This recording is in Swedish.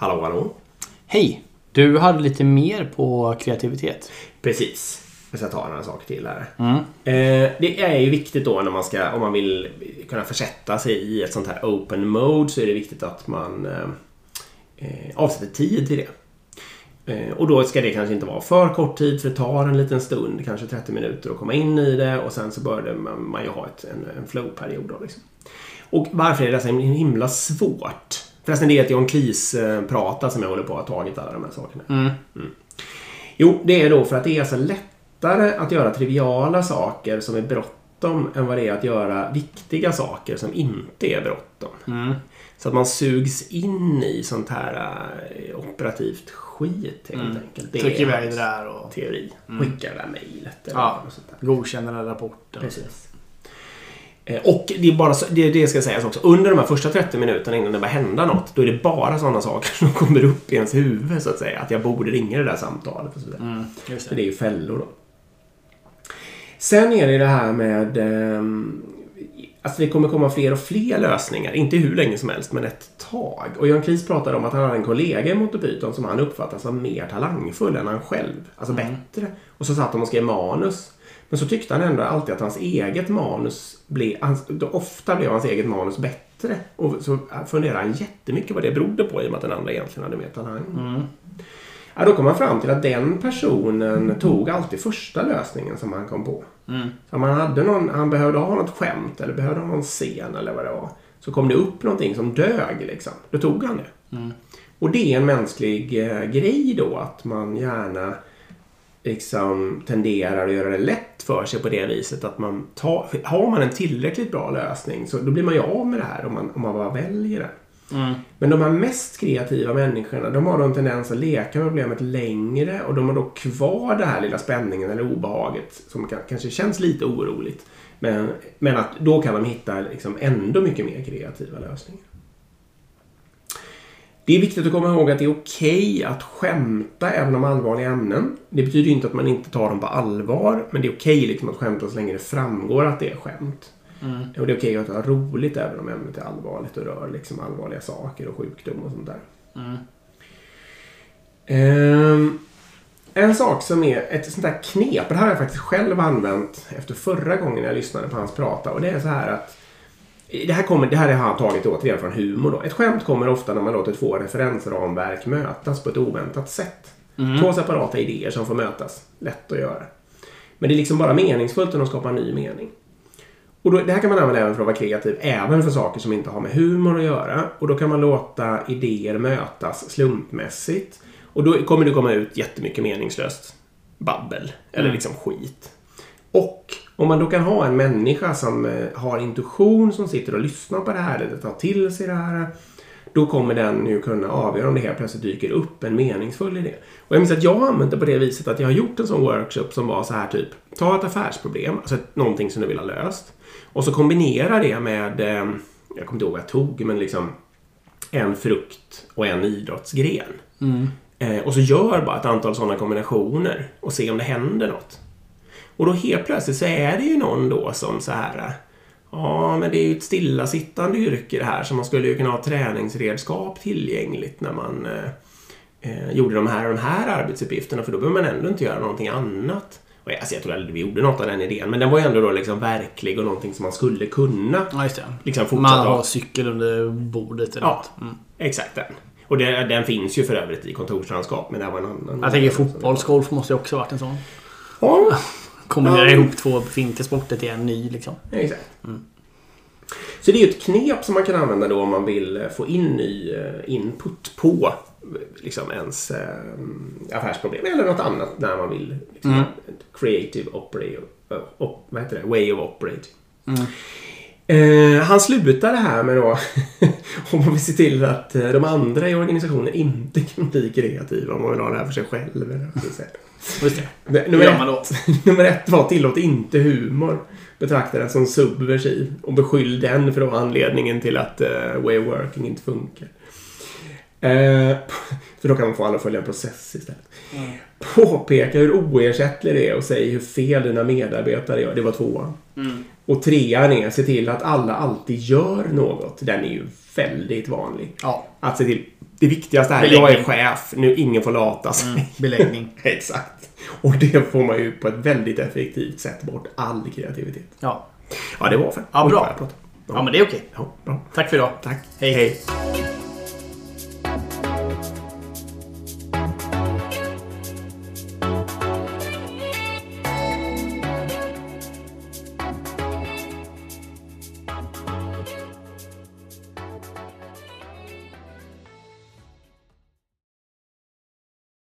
Hallå, hallå. Hej! Du hade lite mer på kreativitet. Precis. Jag ska ta några saker till här. Mm. Eh, det är ju viktigt då när man ska, om man vill kunna försätta sig i ett sånt här open mode så är det viktigt att man eh, eh, avsätter tid till det. Eh, och då ska det kanske inte vara för kort tid för det tar en liten stund, kanske 30 minuter att komma in i det och sen så börjar man, man ju ha ett, en, en flow-period. Liksom. Och varför är det så himla svårt? Förresten, det är ett John Cleese-prata som jag håller på att ha tagit alla de här sakerna. Mm. Mm. Jo, det är då för att det är så lättare att göra triviala saker som är bråttom än vad det är att göra viktiga saker som inte är bråttom. Mm. Så att man sugs in i sånt här äh, operativt skit helt Mm. enkelt. Det Tryck iväg det där och teori. Mm. Skicka det där mejlet Ja. där. godkänner den rapporten. Precis. Eh, Och det är bara det, det ska sägas också. Under de här första 30 minuterna innan det börjar hända något, då är det bara sådana saker som kommer upp i ens huvud så att säga. Att jag borde ringa det där samtalet och så vidare. Mm, det. det är ju fällor då. Sen är det det här med... ehm, Alltså det kommer komma fler och fler lösningar. Inte hur länge som helst, men ett tag. Och Jan Klis pratade om att han hade en kollega i Monty Python som han uppfattade som mer talangfull än han själv. Alltså Mm. bättre. Och så satt de och skrev manus. Men så tyckte han ändå alltid att hans eget manus blev... Hans, ofta blev hans eget manus bättre. Och så funderade han jättemycket vad det berodde på i och med att den andra egentligen hade mer talang. Mm. Ja, då kom man fram till att den personen tog alltid första lösningen som han kom på. Mm. Så om han, hade någon, han behövde ha något skämt eller behövde ha någon scen eller vad det var. Så kom det upp någonting som dög liksom. Då tog han det. Mm. Och det är en mänsklig eh, grej då att man gärna liksom tenderar att göra det lätt för sig på det viset att man tar... Har man en tillräckligt bra lösning så då blir man ju av med det här om man, om man bara väljer det. Mm. Men de här mest kreativa människorna, de har då en tendens att leka med problemet längre och de har då kvar den här lilla spänningen eller obehaget som kan, kanske känns lite oroligt. Men, men att då kan de hitta liksom ändå mycket mer kreativa lösningar. Det är viktigt att komma ihåg att det är okej att skämta även om allvarliga ämnen. Det betyder inte att man inte tar dem på allvar, men det är okej liksom att skämta så länge det framgår att det är skämt. Mm. Och det är okej att ha roligt även om ämnet är allvarligt och rör liksom allvarliga saker och sjukdom och sånt där. Mm. Ehm, en sak som är ett sånt där knep, det här har jag faktiskt själv använt efter förra gången jag lyssnade på hans prata och det är så här att det här, kommer, det här har han tagit återigen från humor då. Ett skämt kommer ofta när man låter två referensramverk mötas på ett oväntat sätt. Mm. Två separata idéer som får mötas. Lätt att göra. Men det är liksom bara meningsfullt när de skapar en ny mening. Och då, det här kan man använda även för att vara kreativ, även för saker som inte har med humor att göra. Och då kan man låta idéer mötas slumpmässigt. Och då kommer det komma ut jättemycket meningslöst babbel, eller Mm. liksom skit. Och om man då kan ha en människa som eh, har intuition, som sitter och lyssnar på det här, eller tar till sig det här. Då kommer den ju kunna avgöra om det helt plötsligt dyker upp en meningsfull idé. Och jag minns att jag använt det på det viset att jag har gjort en sån workshop som var så här typ, ta ett affärsproblem, alltså någonting som du vill ha löst. Och så kombinera det med, eh, jag kommer inte ihåg vad jag tog, men liksom en frukt och en idrottsgren. Mm. Eh, och så gör bara ett antal sådana kombinationer och se om det händer något. Och då helt plötsligt så är det ju någon då som så här Ja, men det är ju ett stillasittande yrke det här så man skulle ju kunna ha träningsredskap tillgängligt när man eh, eh, gjorde de här och de här arbetsuppgifterna för då behöver man ändå inte göra någonting annat. Och jag, alltså jag tror aldrig vi gjorde något av den idén men den var ju ändå då liksom verklig och någonting som man skulle kunna Ja, just det. liksom Man ha. har cykel under bordet eller Ja. något. Mm. Exakt den. Och det, den finns ju för övrigt i kontorslandskap men det var en annan. Jag tänker fotbollsgolf måste ju också varit en sån. Ja, Kombinera ihop två befintliga sporter till en ny liksom. exakt. Mm. Så det är ju ett knep som man kan använda då om man vill eh, få in ny eh, input på eh, liksom ens affärsproblem eller något annat när man vill liksom, Mm. creative operate, eh, op, vad heter det? way of operating. Mm. Eh, han slutar det här med då om man vill se till att eh, de andra i organisationen inte kan bli kreativa om man vill ha det här för sig själv. Eller. Just det. Nummer ett, då? nummer ett var tillåt inte humor. Betrakta den som subversiv och beskyll den för vara anledningen till att uh, way of working inte funkar. Eh, för då kan man få alla att följa en process istället. Påpeka hur oersättlig det är och säg hur fel dina medarbetare gör. Det var tvåan. Och trean är se till att alla alltid gör något. Den är ju väldigt vanlig. Ja. Att se till. Det viktigaste är Beläggning. jag är chef. Nu ingen får lata sig. Beläggning. Exakt. Och det får man ju på ett väldigt effektivt sätt bort all kreativitet. Ja. Ja, det var för. Ja, bra. Ja, men det är okej. Ja, bra. Tack för idag. Tack. Hej. Hej.